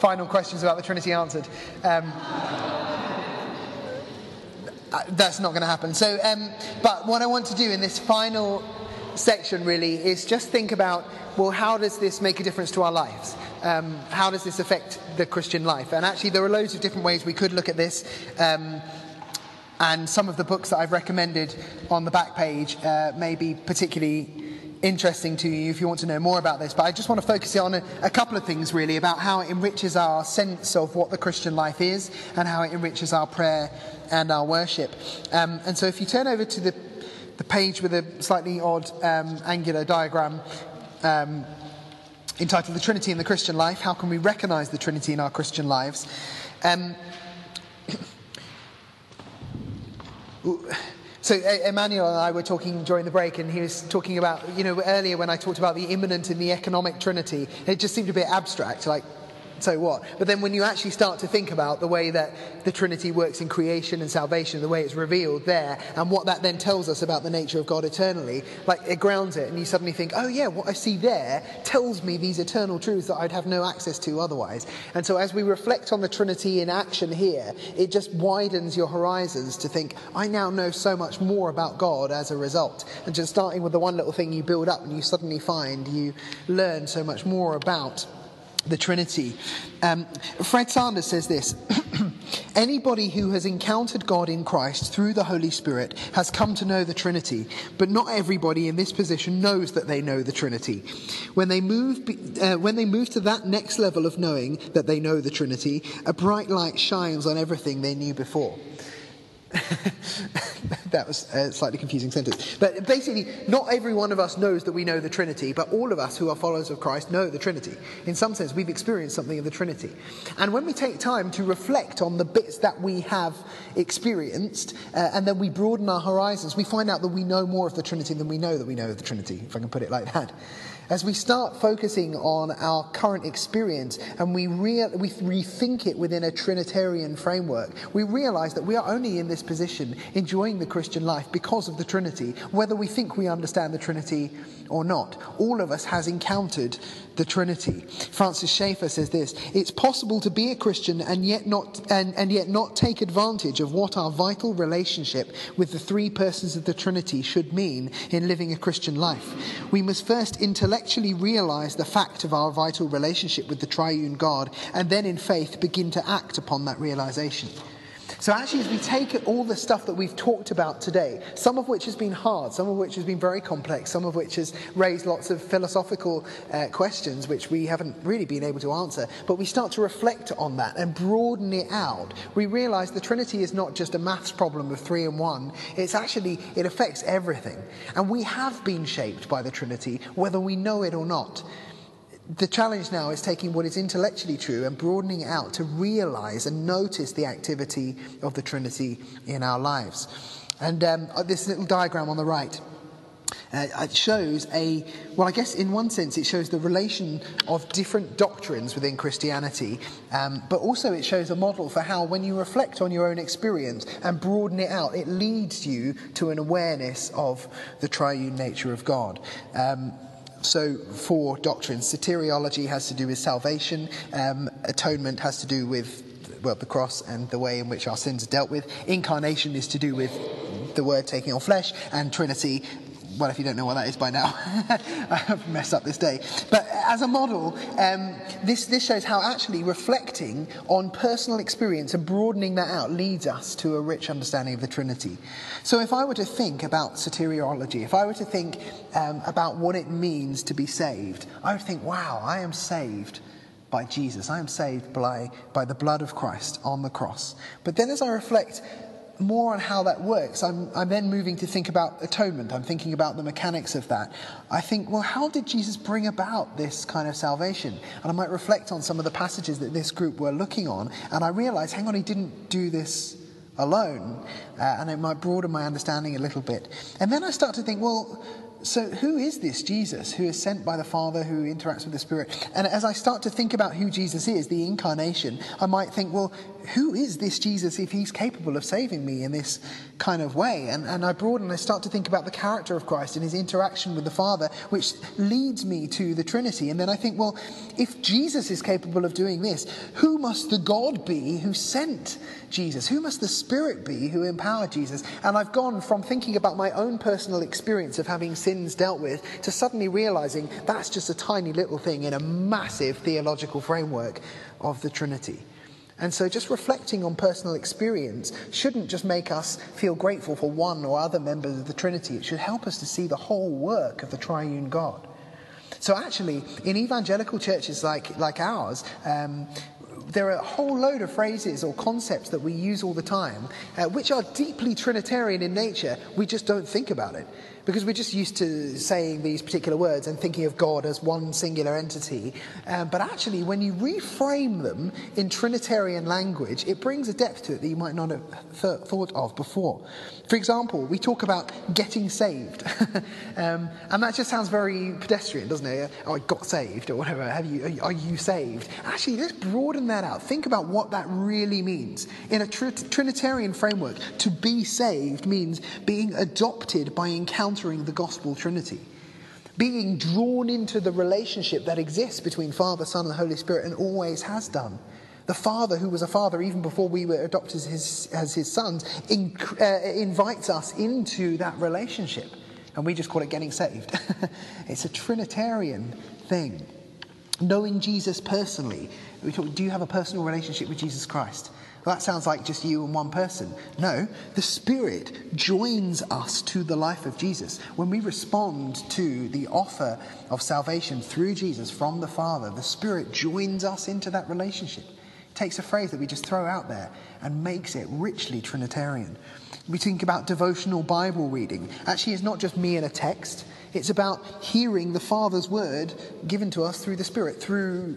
final questions about the Trinity answered. Um, uh, that's not going to happen. So, um, but what I want to do in this final section really is just think about well, how does this make a difference to our lives? Um, how does this affect the Christian life? And actually, there are loads of different ways we could look at this. Um, and some of the books that I've recommended on the back page uh, may be particularly interesting to you if you want to know more about this. But I just want to focus on a, a, couple of things really about how it enriches our sense of what the Christian life is and how it enriches our prayer and our worship. Um, and so if you turn over to the, the page with a slightly odd um, angular diagram. Um, entitled The Trinity in the Christian Life How Can We Recognize the Trinity in Our Christian Lives? So Emmanuel and I were talking during the break, and he was talking about, you know, earlier when I talked about the immanent and the economic trinity, it just seemed a bit abstract, like so what? But then when you actually start to think about the way that the Trinity works in creation and salvation, the way it's revealed there, and what that then tells us about the nature of God eternally, like it grounds it, and you suddenly think, oh yeah, what I see there tells me these eternal truths that I'd have no access to otherwise. And so as we reflect on the Trinity in action here, it just widens your horizons to think, I now know so much more about God as a result. And just starting with the one little thing you build up, and you suddenly find you learn so much more about the Trinity. Um, Fred Sanders says this Anybody who has encountered God in Christ through the Holy Spirit has come to know the Trinity, but not everybody in this position knows that they know the Trinity. When they move, uh, when they move to that next level of knowing that they know the Trinity, a bright light shines on everything they knew before. that was a slightly confusing sentence. But basically, not every one of us knows that we know the Trinity, but all of us who are followers of Christ know the Trinity. In some sense, we've experienced something of the Trinity. And when we take time to reflect on the bits that we have experienced, uh, and then we broaden our horizons, we find out that we know more of the Trinity than we know that we know of the Trinity, if I can put it like that. As we start focusing on our current experience and we, rea- we rethink it within a Trinitarian framework, we realize that we are only in this position enjoying the Christian life because of the Trinity, whether we think we understand the Trinity or not. All of us has encountered the Trinity. Francis Schaeffer says this It's possible to be a Christian and yet not, and, and yet not take advantage of what our vital relationship with the three persons of the Trinity should mean in living a Christian life. We must first intellectually realize the fact of our vital relationship with the triune God and then in faith begin to act upon that realization. So, actually, as we take all the stuff that we've talked about today, some of which has been hard, some of which has been very complex, some of which has raised lots of philosophical uh, questions which we haven't really been able to answer, but we start to reflect on that and broaden it out, we realize the Trinity is not just a maths problem of three and one, it's actually, it affects everything. And we have been shaped by the Trinity, whether we know it or not the challenge now is taking what is intellectually true and broadening it out to realize and notice the activity of the Trinity in our lives. And um, uh, this little diagram on the right. Uh, it shows a, well, I guess in one sense it shows the relation of different doctrines within Christianity, um, but also it shows a model for how, when you reflect on your own experience and broaden it out, it leads you to an awareness of the triune nature of God. Um, so, four doctrines. Soteriology has to do with salvation, um, atonement has to do with well, the cross and the way in which our sins are dealt with. Incarnation is to do with the word taking on flesh, and Trinity well, if you don't know what that is by now, I have messed up this day. But as a model, um, this, this shows how actually reflecting on personal experience and broadening that out leads us to a rich understanding of the Trinity. So if I were to think about soteriology, if I were to think um, about what it means to be saved, I would think, wow, I am saved by Jesus. I am saved by, by the blood of Christ on the cross. But then as I reflect more on how that works, I'm, I'm then moving to think about atonement. I'm thinking about the mechanics of that. I think, well, how did Jesus bring about this kind of salvation? And I might reflect on some of the passages that this group were looking on, and I realize, hang on, he didn't do this alone, uh, and it might broaden my understanding a little bit. And then I start to think, well, so, who is this Jesus who is sent by the Father, who interacts with the Spirit? And as I start to think about who Jesus is, the incarnation, I might think, well, who is this Jesus if he's capable of saving me in this kind of way? And, and I broaden, I start to think about the character of Christ and his interaction with the Father, which leads me to the Trinity. And then I think, well, if Jesus is capable of doing this, who must the God be who sent Jesus? Who must the Spirit be who empowered Jesus? And I've gone from thinking about my own personal experience of having sins dealt with to suddenly realizing that's just a tiny little thing in a massive theological framework of the Trinity. And so, just reflecting on personal experience shouldn't just make us feel grateful for one or other members of the Trinity. It should help us to see the whole work of the triune God. So, actually, in evangelical churches like, like ours, um, there are a whole load of phrases or concepts that we use all the time, uh, which are deeply Trinitarian in nature. We just don't think about it because we're just used to saying these particular words and thinking of God as one singular entity. Um, but actually, when you reframe them in Trinitarian language, it brings a depth to it that you might not have th- thought of before. For example, we talk about getting saved, um, and that just sounds very pedestrian, doesn't it? Oh, I got saved, or whatever. Have you? Are you saved? Actually, let's broaden that out. Think about what that really means in a tr- Trinitarian framework. To be saved means being adopted by encountering encountering the gospel trinity, being drawn into the relationship that exists between Father, Son, and Holy Spirit and always has done. The Father, who was a father even before we were adopted as his, as his sons, uh, invites us into that relationship. And we just call it getting saved. it's a Trinitarian thing. Knowing Jesus personally. We talk, do you have a personal relationship with Jesus Christ? Well, that sounds like just you and one person. No, the Spirit joins us to the life of Jesus. When we respond to the offer of salvation through Jesus from the Father, the Spirit joins us into that relationship. It takes a phrase that we just throw out there and makes it richly Trinitarian. We think about devotional Bible reading. Actually, it's not just me and a text, it's about hearing the Father's word given to us through the Spirit, through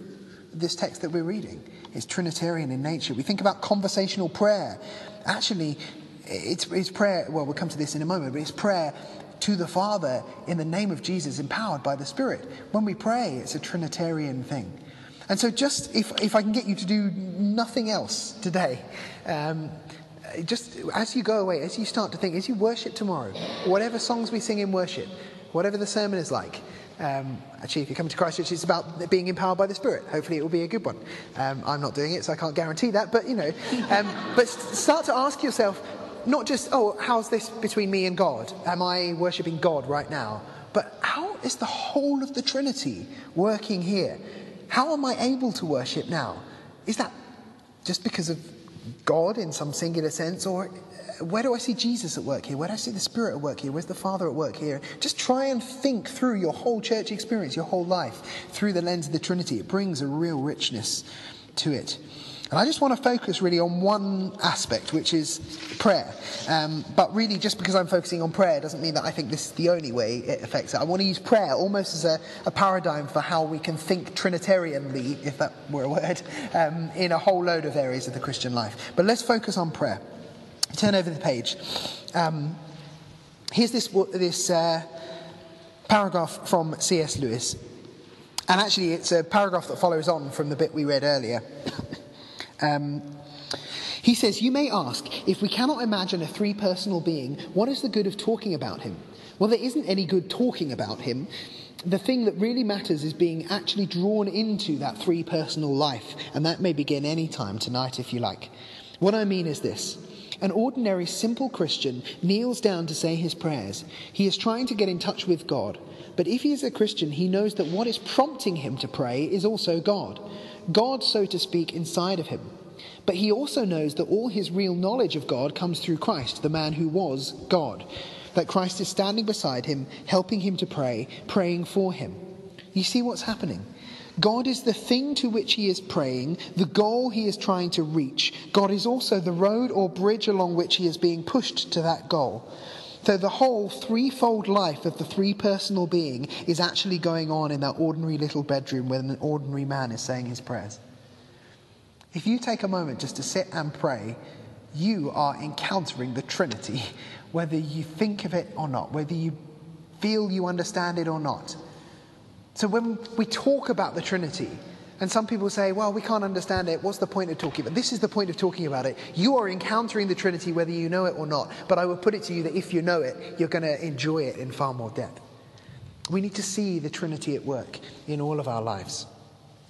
this text that we're reading. It's Trinitarian in nature. We think about conversational prayer. Actually, it's, it's prayer, well, we'll come to this in a moment, but it's prayer to the Father in the name of Jesus, empowered by the Spirit. When we pray, it's a Trinitarian thing. And so, just if, if I can get you to do nothing else today, um, just as you go away, as you start to think, as you worship tomorrow, whatever songs we sing in worship, whatever the sermon is like, um, actually, if you come to Christchurch, it's about being empowered by the Spirit. Hopefully, it will be a good one. Um, I'm not doing it, so I can't guarantee that. But you know, um, but start to ask yourself, not just, oh, how's this between me and God? Am I worshiping God right now? But how is the whole of the Trinity working here? How am I able to worship now? Is that just because of God in some singular sense, or where do I see Jesus at work here? Where do I see the Spirit at work here? Where's the Father at work here? Just try and think through your whole church experience, your whole life, through the lens of the Trinity. It brings a real richness to it. And I just want to focus really on one aspect, which is prayer. Um, but really, just because I'm focusing on prayer doesn't mean that I think this is the only way it affects it. I want to use prayer almost as a, a paradigm for how we can think Trinitarianly, if that were a word, um, in a whole load of areas of the Christian life. But let's focus on prayer. Turn over the page. Um, here's this, this uh, paragraph from C.S. Lewis. And actually, it's a paragraph that follows on from the bit we read earlier. um, he says, You may ask, if we cannot imagine a three personal being, what is the good of talking about him? Well, there isn't any good talking about him. The thing that really matters is being actually drawn into that three personal life, and that may begin any time tonight if you like. What I mean is this an ordinary, simple Christian kneels down to say his prayers. He is trying to get in touch with God. But if he is a Christian, he knows that what is prompting him to pray is also God. God, so to speak, inside of him. But he also knows that all his real knowledge of God comes through Christ, the man who was God. That Christ is standing beside him, helping him to pray, praying for him. You see what's happening? God is the thing to which he is praying, the goal he is trying to reach. God is also the road or bridge along which he is being pushed to that goal. So the whole threefold life of the three personal being is actually going on in that ordinary little bedroom when an ordinary man is saying his prayers. If you take a moment just to sit and pray, you are encountering the Trinity, whether you think of it or not, whether you feel you understand it or not. So when we talk about the Trinity, and some people say, well, we can't understand it. What's the point of talking about it? This is the point of talking about it. You are encountering the Trinity whether you know it or not. But I will put it to you that if you know it, you're going to enjoy it in far more depth. We need to see the Trinity at work in all of our lives.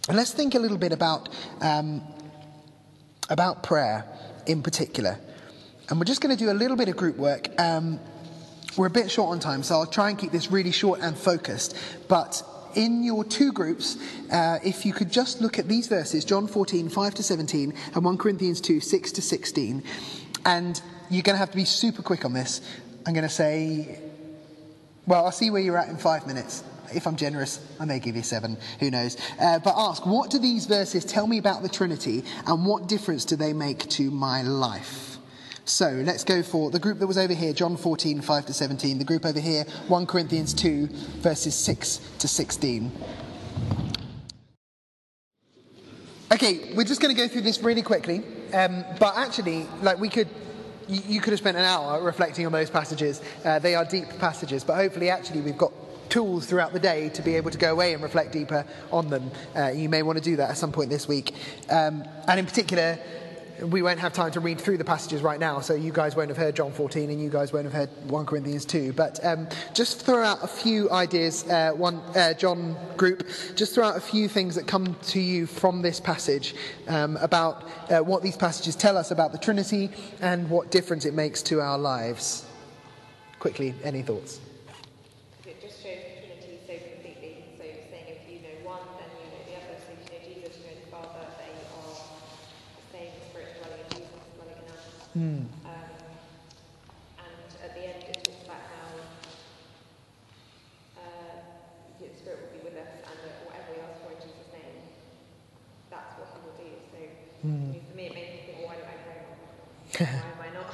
And let's think a little bit about, um, about prayer in particular. And we're just going to do a little bit of group work. Um, we're a bit short on time, so I'll try and keep this really short and focused. But in your two groups, uh, if you could just look at these verses John 14, 5 to 17, and 1 Corinthians 2, 6 to 16. And you're going to have to be super quick on this. I'm going to say, well, I'll see where you're at in five minutes. If I'm generous, I may give you seven, who knows. Uh, but ask, what do these verses tell me about the Trinity, and what difference do they make to my life? So let's go for the group that was over here, John 14, 5 to 17. The group over here, 1 Corinthians 2, verses 6 to 16. Okay, we're just going to go through this really quickly. Um, but actually, like we could you, could have spent an hour reflecting on those passages. Uh, they are deep passages, but hopefully, actually, we've got tools throughout the day to be able to go away and reflect deeper on them. Uh, you may want to do that at some point this week. Um, and in particular, we won't have time to read through the passages right now, so you guys won't have heard John 14 and you guys won't have heard 1 Corinthians 2. But um, just throw out a few ideas, uh, one uh, John group, just throw out a few things that come to you from this passage um, about uh, what these passages tell us about the Trinity and what difference it makes to our lives. Quickly, any thoughts? Mm. Um, and at the end, it talks about how uh, the Spirit will be with us and that whatever we ask for in Jesus' name, that's what He will do. So mm. for me, it made me think, well, why don't I pray why am I not?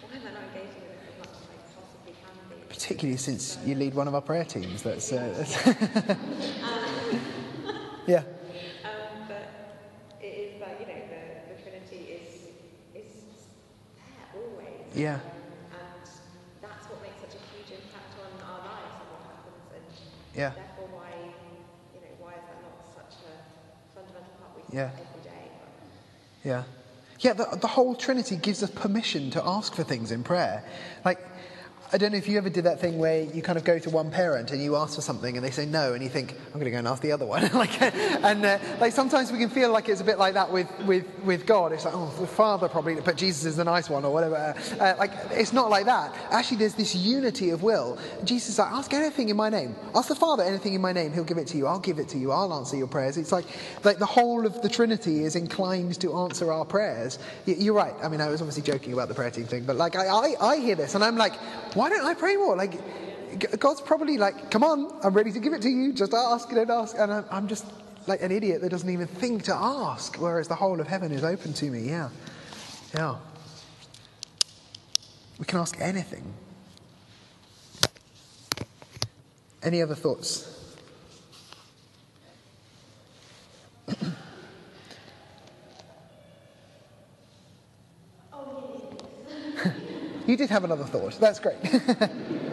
why am I not engaging with this as much as I possibly can be? Particularly since you lead one of our prayer teams. That's. Uh, um, yeah. Yeah. And that's what makes such a huge impact on our lives and what happens. And yeah. therefore, why, you know, why is that not such a fundamental part we yeah. every day? But... Yeah. Yeah, the, the whole Trinity gives us permission to ask for things in prayer. Like, I don't know if you ever did that thing where you kind of go to one parent and you ask for something and they say no, and you think, I'm going to go and ask the other one. like, and uh, like sometimes we can feel like it's a bit like that with, with, with God. It's like, oh, the Father probably, but Jesus is the nice one or whatever. Uh, like, it's not like that. Actually, there's this unity of will. Jesus is like, ask anything in my name. Ask the Father anything in my name. He'll give it to you. I'll give it to you. I'll answer your prayers. It's like, like the whole of the Trinity is inclined to answer our prayers. You're right. I mean, I was obviously joking about the prayer team thing, but like, I, I, I hear this and I'm like, why don't I pray more? Like, God's probably like, come on, I'm ready to give it to you. Just ask, don't ask. And I'm just like an idiot that doesn't even think to ask, whereas the whole of heaven is open to me. Yeah. Yeah. We can ask anything. Any other thoughts? You did have another thought. That's great.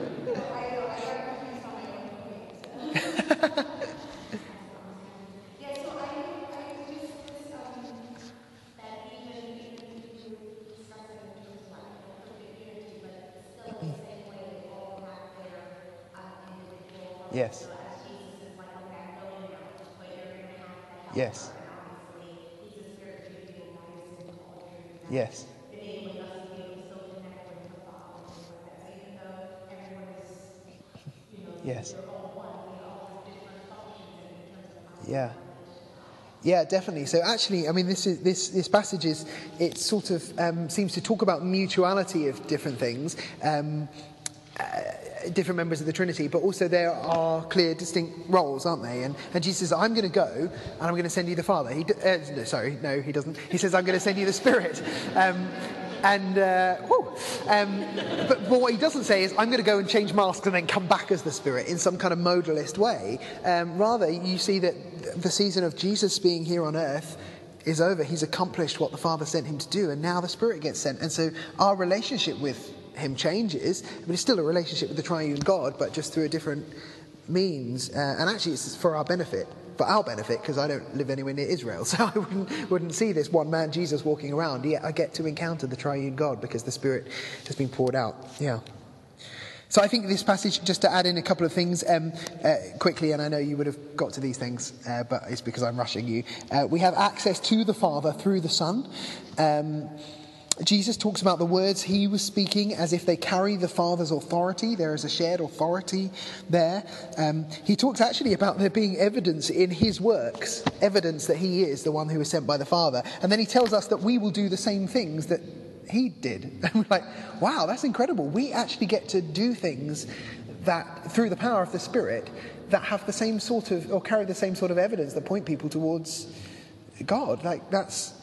Yeah, definitely. So actually, I mean, this is this this passage is it sort of um, seems to talk about mutuality of different things. Um, uh, different members of the Trinity, but also there are clear, distinct roles, aren't they? And, and Jesus says, I'm going to go and I'm going to send you the Father. He, uh, no, sorry, no, he doesn't. He says, I'm going to send you the Spirit. Um, and uh, um, but, but, what he doesn't say is, I'm going to go and change masks and then come back as the Spirit in some kind of modalist way. Um, rather, you see that the season of Jesus being here on earth is over. He's accomplished what the Father sent him to do, and now the Spirit gets sent. And so our relationship with him changes, but it's still a relationship with the triune God, but just through a different means. Uh, and actually, it's for our benefit, for our benefit, because I don't live anywhere near Israel, so I wouldn't, wouldn't see this one man Jesus walking around. Yet I get to encounter the triune God because the Spirit has been poured out. Yeah. So I think this passage, just to add in a couple of things um, uh, quickly, and I know you would have got to these things, uh, but it's because I'm rushing you. Uh, we have access to the Father through the Son. Um, Jesus talks about the words he was speaking as if they carry the Father's authority. There is a shared authority there. Um, he talks actually about there being evidence in his works, evidence that he is the one who was sent by the Father. And then he tells us that we will do the same things that he did. And we're like, wow, that's incredible. We actually get to do things that, through the power of the Spirit, that have the same sort of, or carry the same sort of evidence that point people towards God. Like, that's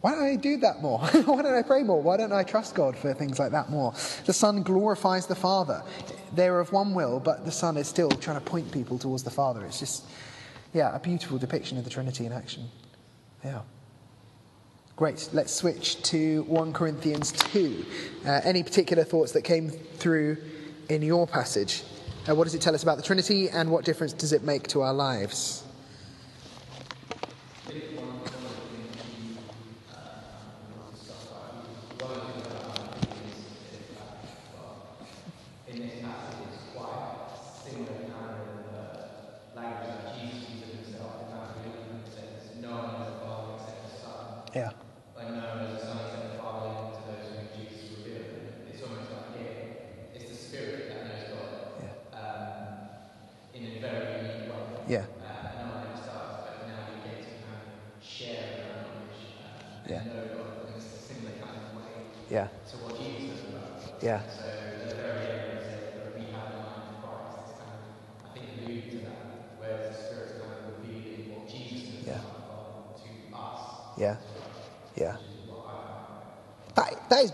why don't I do that more? Why don't I pray more? Why don't I trust God for things like that more? The Son glorifies the Father. They're of one will, but the Son is still trying to point people towards the Father. It's just, yeah, a beautiful depiction of the Trinity in action. Yeah. Great. Let's switch to 1 Corinthians 2. Uh, any particular thoughts that came through in your passage? Uh, what does it tell us about the Trinity and what difference does it make to our lives?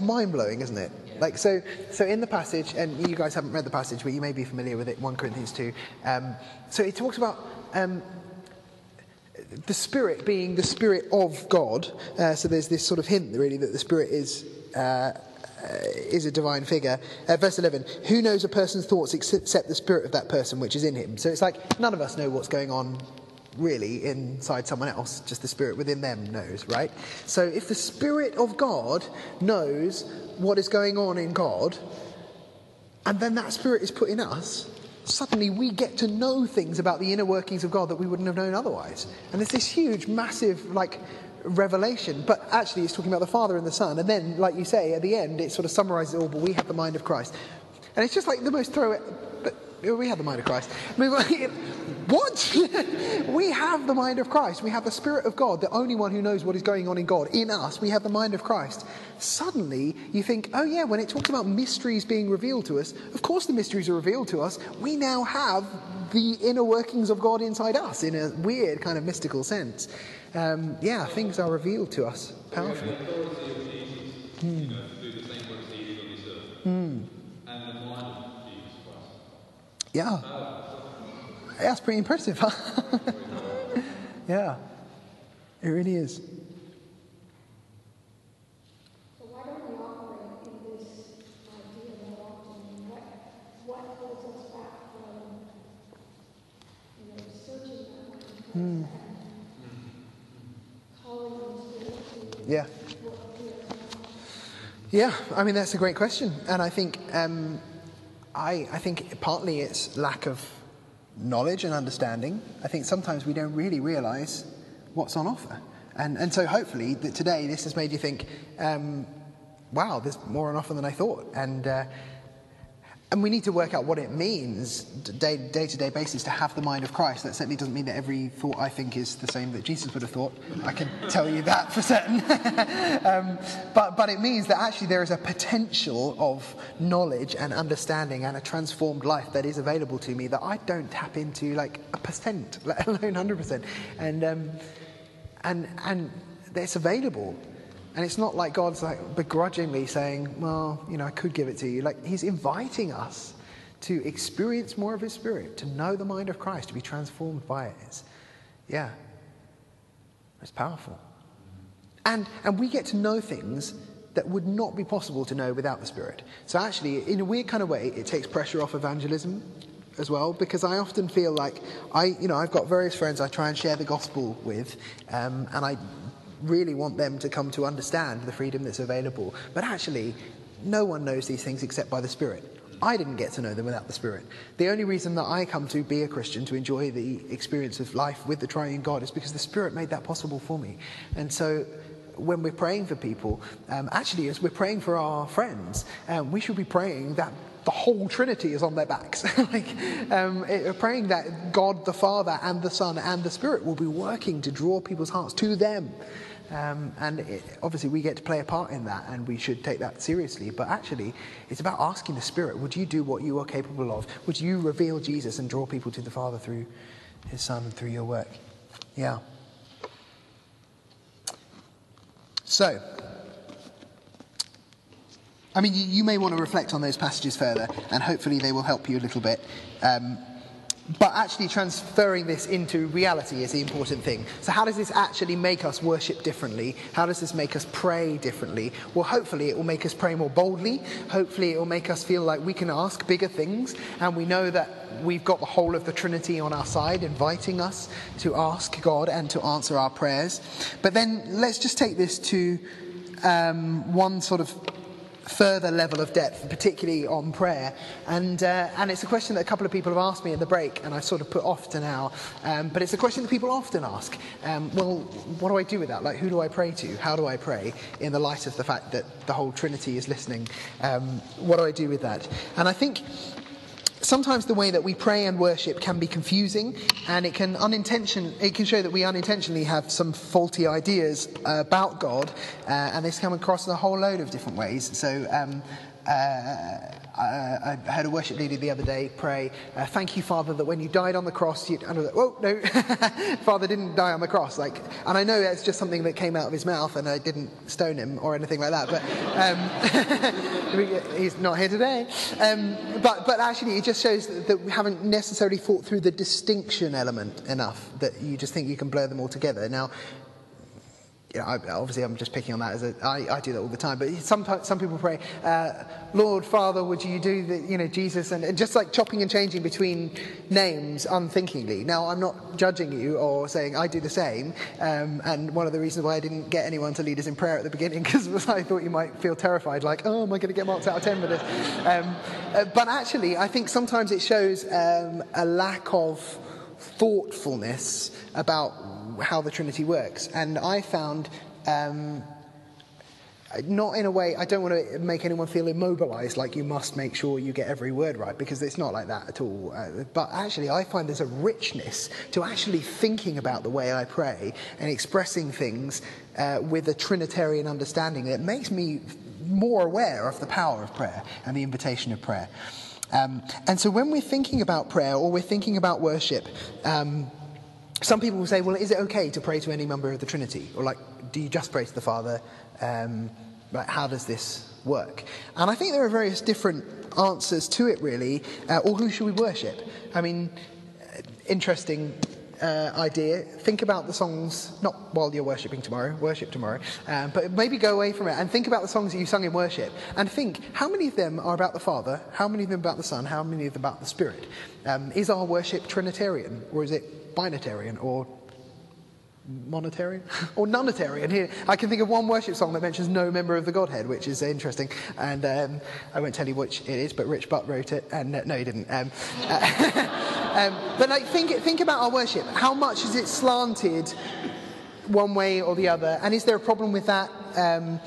Mind blowing, isn't it? Like so, so in the passage, and you guys haven't read the passage, but you may be familiar with it. One Corinthians two. Um, so it talks about um, the Spirit being the Spirit of God. Uh, so there's this sort of hint, really, that the Spirit is. Uh, is a divine figure. Uh, verse 11, who knows a person's thoughts except the spirit of that person which is in him? So it's like none of us know what's going on really inside someone else, just the spirit within them knows, right? So if the spirit of God knows what is going on in God, and then that spirit is put in us, suddenly we get to know things about the inner workings of God that we wouldn't have known otherwise. And there's this huge, massive, like, revelation. But actually, it's talking about the Father and the Son. And then, like you say, at the end, it sort of summarizes all, but we have the mind of Christ. And it's just like the most throw it, but we have the mind of Christ. What? we have the mind of Christ. We have the Spirit of God, the only one who knows what is going on in God. In us, we have the mind of Christ. Suddenly, you think, oh, yeah, when it talks about mysteries being revealed to us, of course the mysteries are revealed to us. We now have the inner workings of God inside us in a weird kind of mystical sense. Um, yeah, things are revealed to us powerfully. Hmm. Hmm. Yeah. That's pretty impressive, huh? yeah. It really is. Yeah. Yeah, I mean, that's a great question. And I think um, I, I think partly it's lack of knowledge and understanding. I think sometimes we don't really realize what's on offer. And, and so hopefully that today this has made you think, um, wow, there's more on offer than I thought. And, uh, and we need to work out what it means day, day to day basis to have the mind of Christ. That certainly doesn't mean that every thought I think is the same that Jesus would have thought. I can tell you that for certain. um, but, but it means that actually there is a potential of knowledge and understanding and a transformed life that is available to me that I don't tap into like a percent, let alone 100%. And, um, and, and it's available. And it's not like God's like begrudgingly saying, well, you know, I could give it to you. Like he's inviting us to experience more of his spirit, to know the mind of Christ, to be transformed by it. It's, yeah. It's powerful. And, and we get to know things that would not be possible to know without the Spirit. So, actually, in a weird kind of way, it takes pressure off evangelism as well because I often feel like I, you know, I've got various friends I try and share the gospel with, um, and I really want them to come to understand the freedom that's available. But actually, no one knows these things except by the Spirit. I didn't get to know them without the Spirit. The only reason that I come to be a Christian, to enjoy the experience of life with the triune God, is because the Spirit made that possible for me. And so when we're praying for people, um, actually, as we're praying for our friends, um, we should be praying that the whole Trinity is on their backs. like, um, it, praying that God the Father and the Son and the Spirit will be working to draw people's hearts to them. Um, and it, obviously, we get to play a part in that, and we should take that seriously. But actually, it's about asking the Spirit would you do what you are capable of? Would you reveal Jesus and draw people to the Father through his Son and through your work? Yeah. So, I mean, you, you, may want to reflect on those passages further, and hopefully they will help you a little bit. Um, but actually transferring this into reality is the important thing. So, how does this actually make us worship differently? How does this make us pray differently? Well, hopefully, it will make us pray more boldly. Hopefully, it will make us feel like we can ask bigger things. And we know that we've got the whole of the Trinity on our side, inviting us to ask God and to answer our prayers. But then let's just take this to um, one sort of further level of depth, particularly on prayer. And, uh, and it's a question that a couple of people have asked me in the break, and I sort of put off to now. Um, but it's a question that people often ask. Um, well, what do I do with that? Like, who do I pray to? How do I pray in the light of the fact that the whole Trinity is listening? Um, what do I do with that? And I think sometimes the way that we pray and worship can be confusing and it can unintention it can show that we unintentionally have some faulty ideas uh, about god uh, and this come across in a whole load of different ways. So um, uh, I, I heard a worship leader the other day pray, uh, Thank you, Father, that when you died on the cross, you. And I was like, Whoa, no, Father didn't die on the cross. Like, and I know that's just something that came out of his mouth, and I didn't stone him or anything like that. But um, he's not here today. Um, but, but actually, it just shows that, that we haven't necessarily thought through the distinction element enough, that you just think you can blur them all together. Now, you know, I, obviously I'm just picking on that as a, I, I do that all the time, but sometimes some people pray, uh, Lord, Father, would you do the, you know, Jesus, and, and, just like chopping and changing between names unthinkingly. Now, I'm not judging you or saying I do the same, um, and one of the reasons why I didn't get anyone to lead us in prayer at the beginning, because I thought you might feel terrified, like, oh, am I going to get marked out of 10 with this? Um, uh, but actually, I think sometimes it shows um, a lack of thoughtfulness about how the Trinity works. And I found, um, not in a way, I don't want to make anyone feel immobilized, like you must make sure you get every word right, because it's not like that at all. Uh, but actually, I find there's a richness to actually thinking about the way I pray and expressing things uh, with a Trinitarian understanding that makes me more aware of the power of prayer and the invitation of prayer. Um, and so when we're thinking about prayer or we're thinking about worship, um, some people will say, well, is it okay to pray to any member of the Trinity? Or, like, do you just pray to the Father? Um, like, how does this work? And I think there are various different answers to it, really. Uh, or who should we worship? I mean, interesting uh, idea. Think about the songs, not while you're worshipping tomorrow, worship tomorrow, um, but maybe go away from it and think about the songs that you sung in worship and think how many of them are about the Father, how many of them about the Son, how many of them about the Spirit. Um, is our worship Trinitarian or is it binitarian or monetarian or nonitarian. Here, I can think of one worship song that mentions no member of the Godhead, which is interesting. And um, I won't tell you which it is, but Rich Butt wrote it, and uh, no, he didn't. Um, uh, um, but like, think think about our worship. How much is it slanted one way or the other? And is there a problem with that? Um,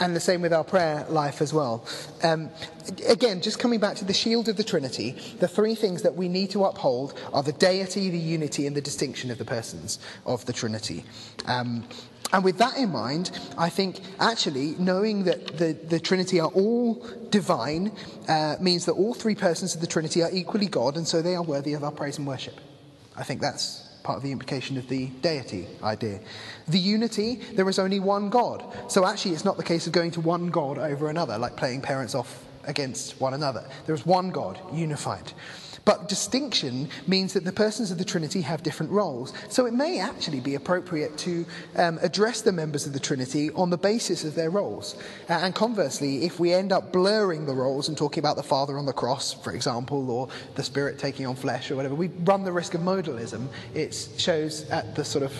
and the same with our prayer life as well. Um, again, just coming back to the shield of the Trinity, the three things that we need to uphold are the deity, the unity, and the distinction of the persons of the Trinity. Um, and with that in mind, I think actually knowing that the, the Trinity are all divine uh, means that all three persons of the Trinity are equally God, and so they are worthy of our praise and worship. I think that's part of the implication of the deity idea. The unity, there is only one God. So actually, it's not the case of going to one God over another, like playing parents off against one another. There is one God, unified. But distinction means that the persons of the Trinity have different roles. So it may actually be appropriate to um, address the members of the Trinity on the basis of their roles. Uh, and conversely, if we end up blurring the roles and talking about the Father on the cross, for example, or the Spirit taking on flesh or whatever, we run the risk of modalism. It shows at the sort of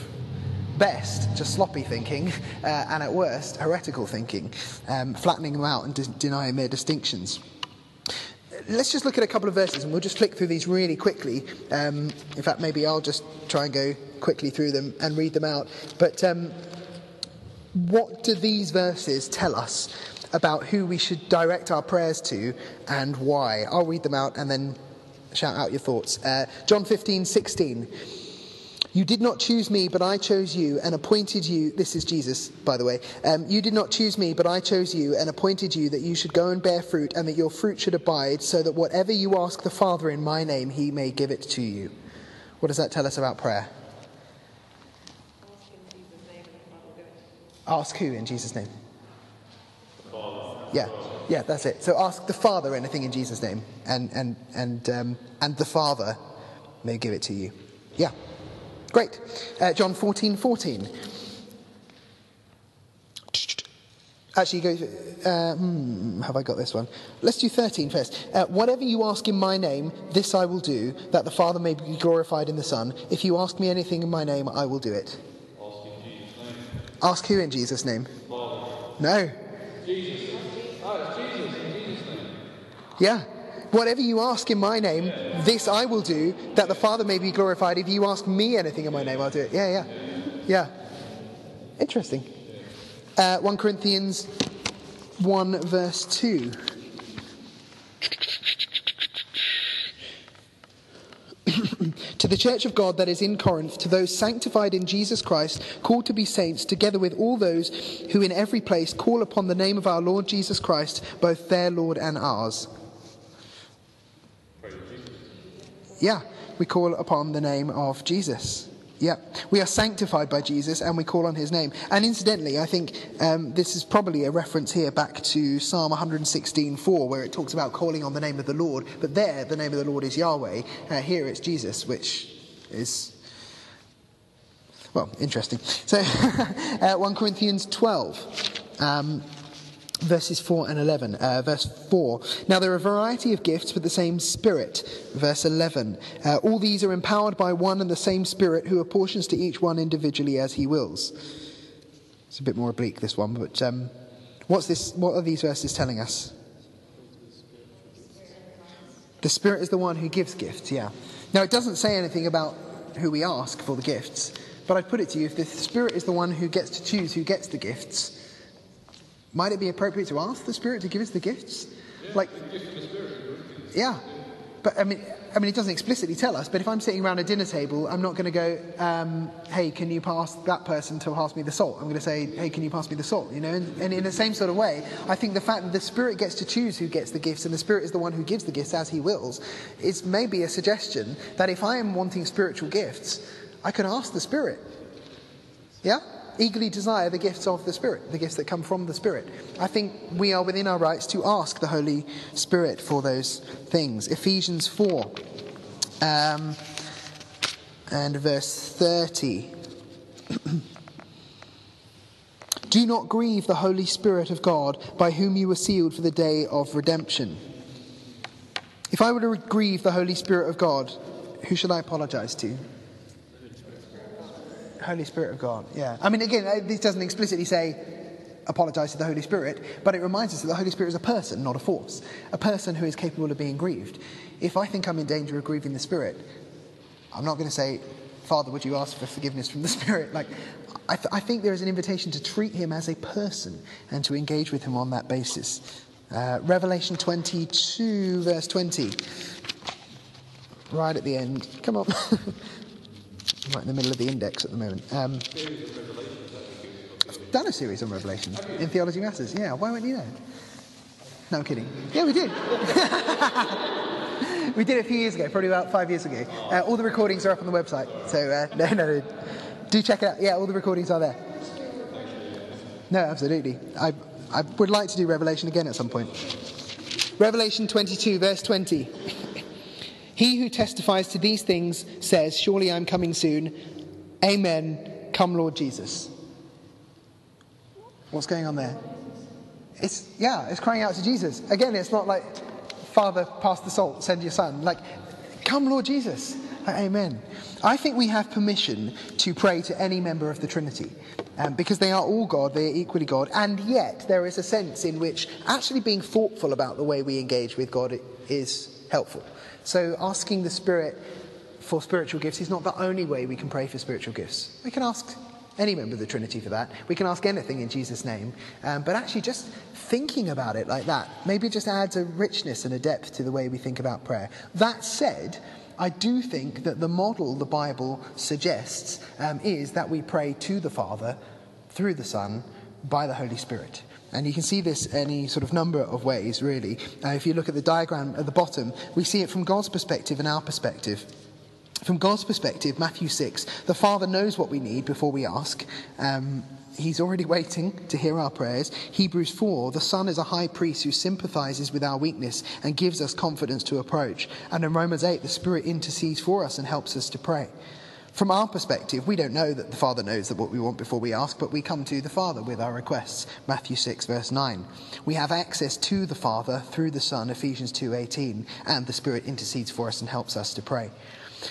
best just sloppy thinking, uh, and at worst heretical thinking, um, flattening them out and de- denying their distinctions let's just look at a couple of verses and we'll just flick through these really quickly. Um, in fact, maybe I'll just try and go quickly through them and read them out. But um, what do these verses tell us about who we should direct our prayers to and why? I'll read them out and then shout out your thoughts. Uh, John 15, 16. You did not choose me, but I chose you and appointed you. This is Jesus, by the way. Um, you did not choose me, but I chose you and appointed you that you should go and bear fruit and that your fruit should abide, so that whatever you ask the Father in my name, he may give it to you. What does that tell us about prayer? Ask who in Jesus' name? Ask who in Jesus' name? Yeah, yeah, that's it. So ask the Father anything in Jesus' name, and and and um, and the Father may give it to you. Yeah. Great. Uh, John 14 14. Actually, go. Uh, hmm, have I got this one? Let's do 13 first. Uh, whatever you ask in my name, this I will do, that the Father may be glorified in the Son. If you ask me anything in my name, I will do it. Ask, in Jesus' name. ask who in Jesus' name? No. Jesus. Oh, Jesus in Jesus' name. Yeah. Whatever you ask in my name, this I will do, that the Father may be glorified. If you ask me anything in my name, I'll do it. Yeah, yeah. Yeah. Interesting. Uh, 1 Corinthians 1, verse 2. to the church of God that is in Corinth, to those sanctified in Jesus Christ, called to be saints, together with all those who in every place call upon the name of our Lord Jesus Christ, both their Lord and ours. Yeah, we call upon the name of Jesus. Yeah, we are sanctified by Jesus and we call on his name. And incidentally, I think um, this is probably a reference here back to Psalm 116:4, where it talks about calling on the name of the Lord. But there, the name of the Lord is Yahweh. Uh, here it's Jesus, which is, well, interesting. So, uh, 1 Corinthians 12. Um, verses 4 and 11. Uh, verse 4. Now there are a variety of gifts, but the same Spirit. Verse 11. Uh, all these are empowered by one and the same Spirit who apportions to each one individually as he wills. It's a bit more oblique, this one, but um, what's this, what are these verses telling us? The Spirit is the one who gives gifts, yeah. Now it doesn't say anything about who we ask for the gifts, but I'd put it to you if the Spirit is the one who gets to choose who gets the gifts, might it be appropriate to ask the Spirit to give us the gifts? Yeah, like, yeah. But I mean, I mean, it doesn't explicitly tell us. But if I'm sitting around a dinner table, I'm not going to go, um, "Hey, can you pass that person to pass me the salt?" I'm going to say, "Hey, can you pass me the salt?" You know. And, and in the same sort of way, I think the fact that the Spirit gets to choose who gets the gifts, and the Spirit is the one who gives the gifts as He wills, is maybe a suggestion that if I am wanting spiritual gifts, I can ask the Spirit. Yeah eagerly desire the gifts of the Spirit, the gifts that come from the Spirit. I think we are within our rights to ask the Holy Spirit for those things. Ephesians 4 um, and verse 30. Do not grieve the Holy Spirit of God, by whom you were sealed for the day of redemption. If I were to grieve the Holy Spirit of God, who should I apologize to? Holy Spirit of God. Yeah. I mean, again, uh, this doesn't explicitly say apologize to the Holy Spirit, but it reminds us that the Holy Spirit is a person, not a force. A person who is capable of being grieved. If I think I'm in danger of grieving the Spirit, I'm not going to say, Father, would you ask for forgiveness from the Spirit? Like, I, th- I think there is an invitation to treat him as a person and to engage with him on that basis. Uh, Revelation 22, verse 20. Right at the end. Come on. right in the middle of the index at the moment. Um, I've done a series on Revelation in Theology Matters. Yeah, why weren't you there? No, I'm kidding. Yeah, we did. we did it a few years ago, probably about five years ago. Uh, all the recordings are up on the website. So, uh, no, no, no. Do check it out. Yeah, all the recordings are there. No, absolutely. I, I would like to do Revelation again at some point. Revelation 22, verse 20. He who testifies to these things says, Surely I'm coming soon. Amen. Come, Lord Jesus. What's going on there? It's, yeah, it's crying out to Jesus. Again, it's not like, Father, pass the salt, send your son. Like, come, Lord Jesus. Amen. I think we have permission to pray to any member of the Trinity um, because they are all God, they are equally God, and yet there is a sense in which actually being thoughtful about the way we engage with God is helpful. So asking the Spirit for spiritual gifts is not the only way we can pray for spiritual gifts. We can ask any member of the Trinity for that. We can ask anything in Jesus' name. Um, but actually, just thinking about it like that maybe just adds a richness and a depth to the way we think about prayer. That said, I do think that the model the Bible suggests um, is that we pray to the Father through the Son by the Holy Spirit. And you can see this any sort of number of ways, really. Uh, if you look at the diagram at the bottom, we see it from God's perspective and our perspective. From God's perspective, Matthew 6, the Father knows what we need before we ask. Um, He's already waiting to hear our prayers. Hebrews 4 the Son is a high priest who sympathizes with our weakness and gives us confidence to approach. And in Romans 8, the Spirit intercedes for us and helps us to pray. From our perspective, we don't know that the Father knows that what we want before we ask, but we come to the Father with our requests. Matthew 6, verse 9. We have access to the Father through the Son, Ephesians 2.18, and the Spirit intercedes for us and helps us to pray.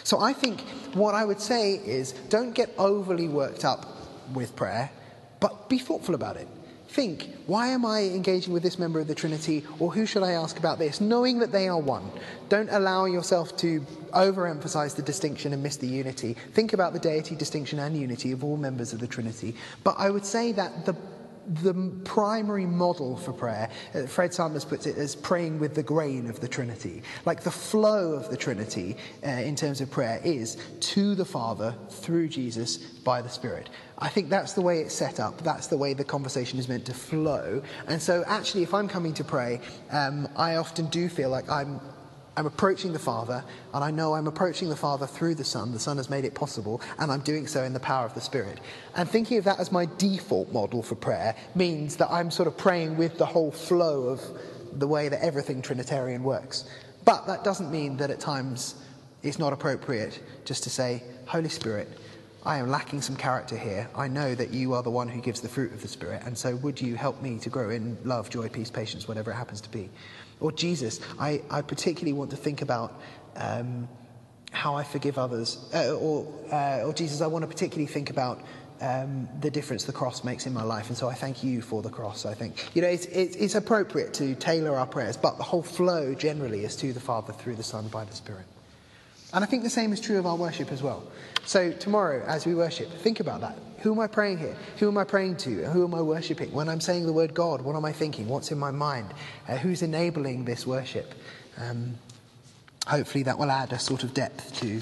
So I think what I would say is don't get overly worked up with prayer but be thoughtful about it. Think, why am I engaging with this member of the Trinity, or who should I ask about this? Knowing that they are one. Don't allow yourself to overemphasize the distinction and miss the unity. Think about the deity, distinction, and unity of all members of the Trinity. But I would say that the the primary model for prayer, uh, Fred Sanders puts it as praying with the grain of the Trinity. Like the flow of the Trinity uh, in terms of prayer is to the Father through Jesus by the Spirit. I think that's the way it's set up. That's the way the conversation is meant to flow. And so, actually, if I'm coming to pray, um, I often do feel like I'm I'm approaching the Father, and I know I'm approaching the Father through the Son. The Son has made it possible, and I'm doing so in the power of the Spirit. And thinking of that as my default model for prayer means that I'm sort of praying with the whole flow of the way that everything Trinitarian works. But that doesn't mean that at times it's not appropriate just to say, Holy Spirit, I am lacking some character here. I know that you are the one who gives the fruit of the Spirit, and so would you help me to grow in love, joy, peace, patience, whatever it happens to be? Or Jesus, I, I particularly want to think about um, how I forgive others. Uh, or, uh, or Jesus, I want to particularly think about um, the difference the cross makes in my life. And so I thank you for the cross, I think. You know, it's, it's, it's appropriate to tailor our prayers, but the whole flow generally is to the Father through the Son by the Spirit. And I think the same is true of our worship as well. So tomorrow, as we worship, think about that. Who am I praying here? Who am I praying to? Who am I worshipping? When I'm saying the word God, what am I thinking? What's in my mind? Uh, who's enabling this worship? Um, hopefully, that will add a sort of depth to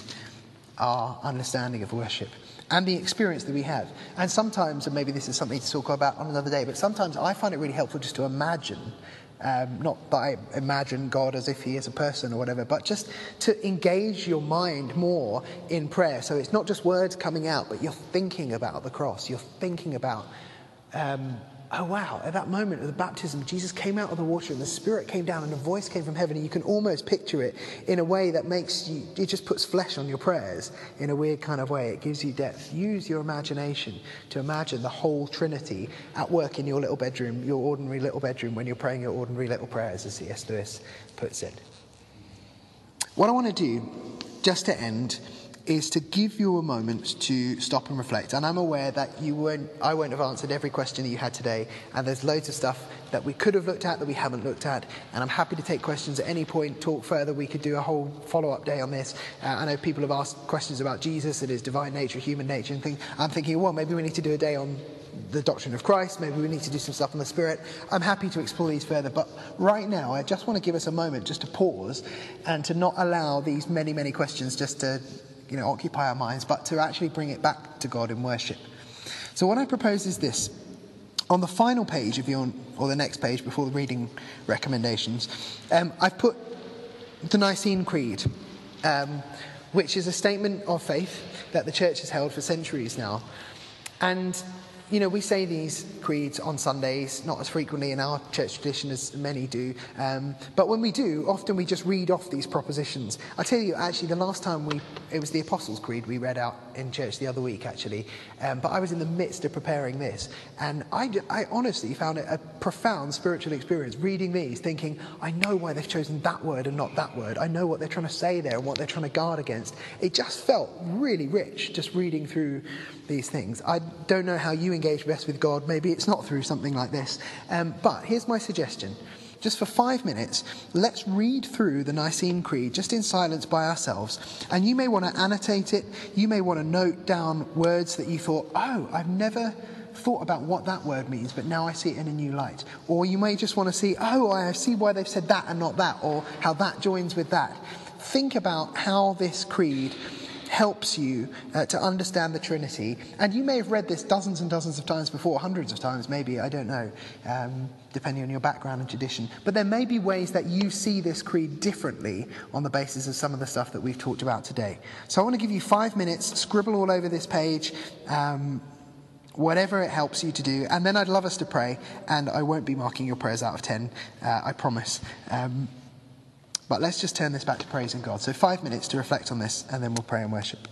our understanding of worship and the experience that we have. And sometimes, and maybe this is something to talk about on another day, but sometimes I find it really helpful just to imagine um, not that I imagine God as if He is a person or whatever, but just to engage your mind more in prayer. So it's not just words coming out, but you're thinking about the cross. You're thinking about um, oh wow, at that moment of the baptism, Jesus came out of the water and the Spirit came down and a voice came from heaven. And you can almost picture it in a way that makes you, it just puts flesh on your prayers in a weird kind of way. It gives you depth. Use your imagination to imagine the whole Trinity at work in your little bedroom, your ordinary little bedroom, when you're praying your ordinary little prayers, as C.S. Lewis puts it. What I want to do, just to end, is to give you a moment to stop and reflect. And I'm aware that you won't, I won't have answered every question that you had today, and there's loads of stuff that we could have looked at that we haven't looked at. And I'm happy to take questions at any point, talk further. We could do a whole follow up day on this. Uh, I know people have asked questions about Jesus and his divine nature, human nature, and things. I'm thinking, well, maybe we need to do a day on the doctrine of Christ. Maybe we need to do some stuff on the Spirit. I'm happy to explore these further, but right now, I just want to give us a moment just to pause and to not allow these many, many questions just to you know, occupy our minds, but to actually bring it back to God in worship. So, what I propose is this. On the final page of your, or the next page before the reading recommendations, um, I've put the Nicene Creed, um, which is a statement of faith that the church has held for centuries now. And you know, we say these creeds on Sundays, not as frequently in our church tradition as many do, um, but when we do, often we just read off these propositions. I tell you, actually, the last time we, it was the Apostles' Creed we read out in church the other week, actually, um, but I was in the midst of preparing this, and I, I honestly found it a profound spiritual experience reading these, thinking, I know why they've chosen that word and not that word. I know what they're trying to say there and what they're trying to guard against. It just felt really rich just reading through these things. I don't know how you engage best with God. Maybe it's not through something like this. Um, but here's my suggestion. Just for five minutes, let's read through the Nicene Creed just in silence by ourselves. And you may want to annotate it. You may want to note down words that you thought, oh, I've never thought about what that word means, but now I see it in a new light. Or you may just want to see, oh, I see why they've said that and not that, or how that joins with that. Think about how this creed helps you uh, to understand the Trinity. And you may have read this dozens and dozens of times before, hundreds of times, maybe, I don't know, um, depending on your background and tradition. But there may be ways that you see this creed differently on the basis of some of the stuff that we've talked about today. So I want to give you five minutes, scribble all over this page. Um, whatever it helps you to do. And then I'd love us to pray, and I won't be marking your prayers out of 10, uh, I promise. Um, but let's just turn this back to praising God. So, five minutes to reflect on this, and then we'll pray and worship.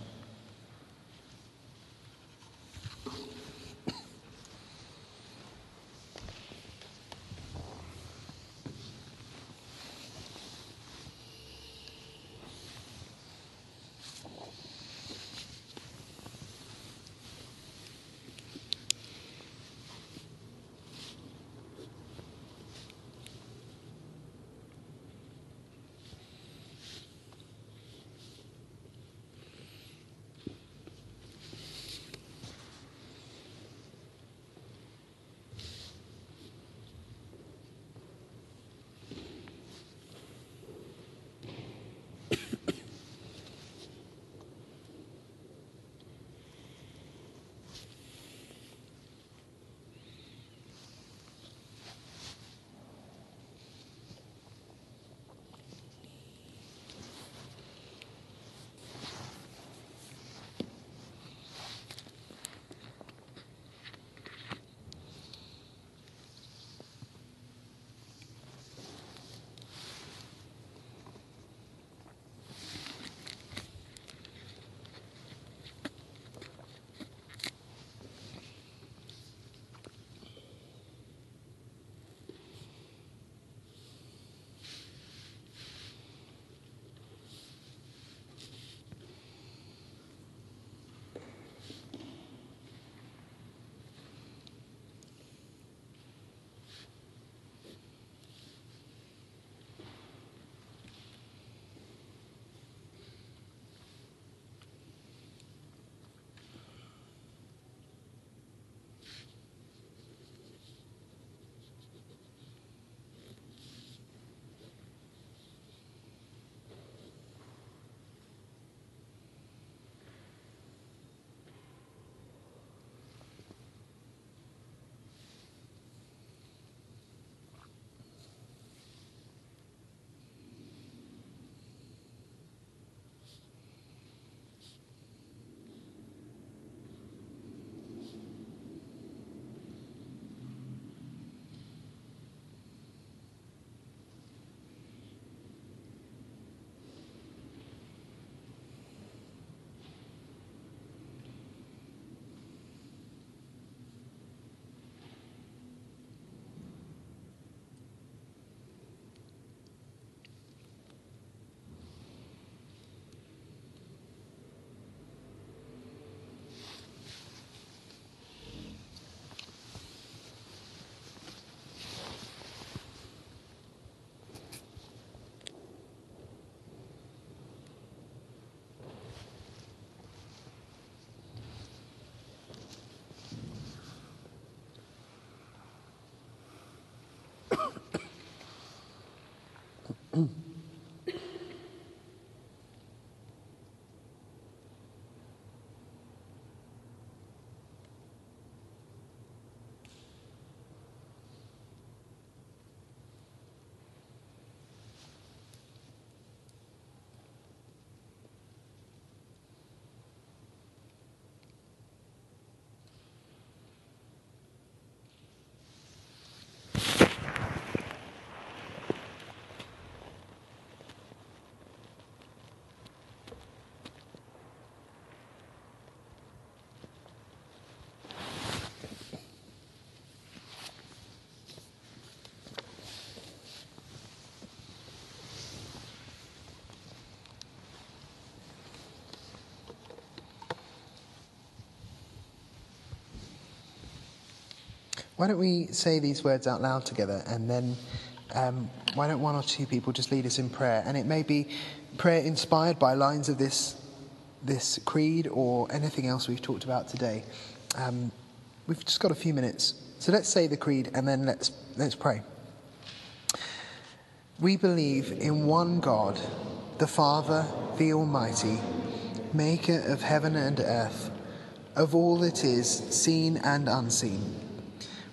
Why don't we say these words out loud together and then um, why don't one or two people just lead us in prayer? And it may be prayer inspired by lines of this, this creed or anything else we've talked about today. Um, we've just got a few minutes. So let's say the creed and then let's, let's pray. We believe in one God, the Father, the Almighty, maker of heaven and earth, of all that is seen and unseen.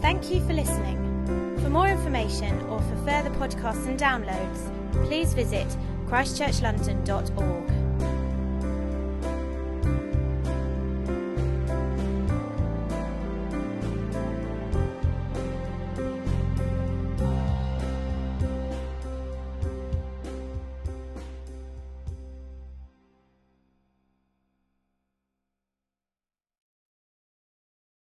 Thank you for listening. For more information or for further podcasts and downloads, please visit christchurchlondon.org.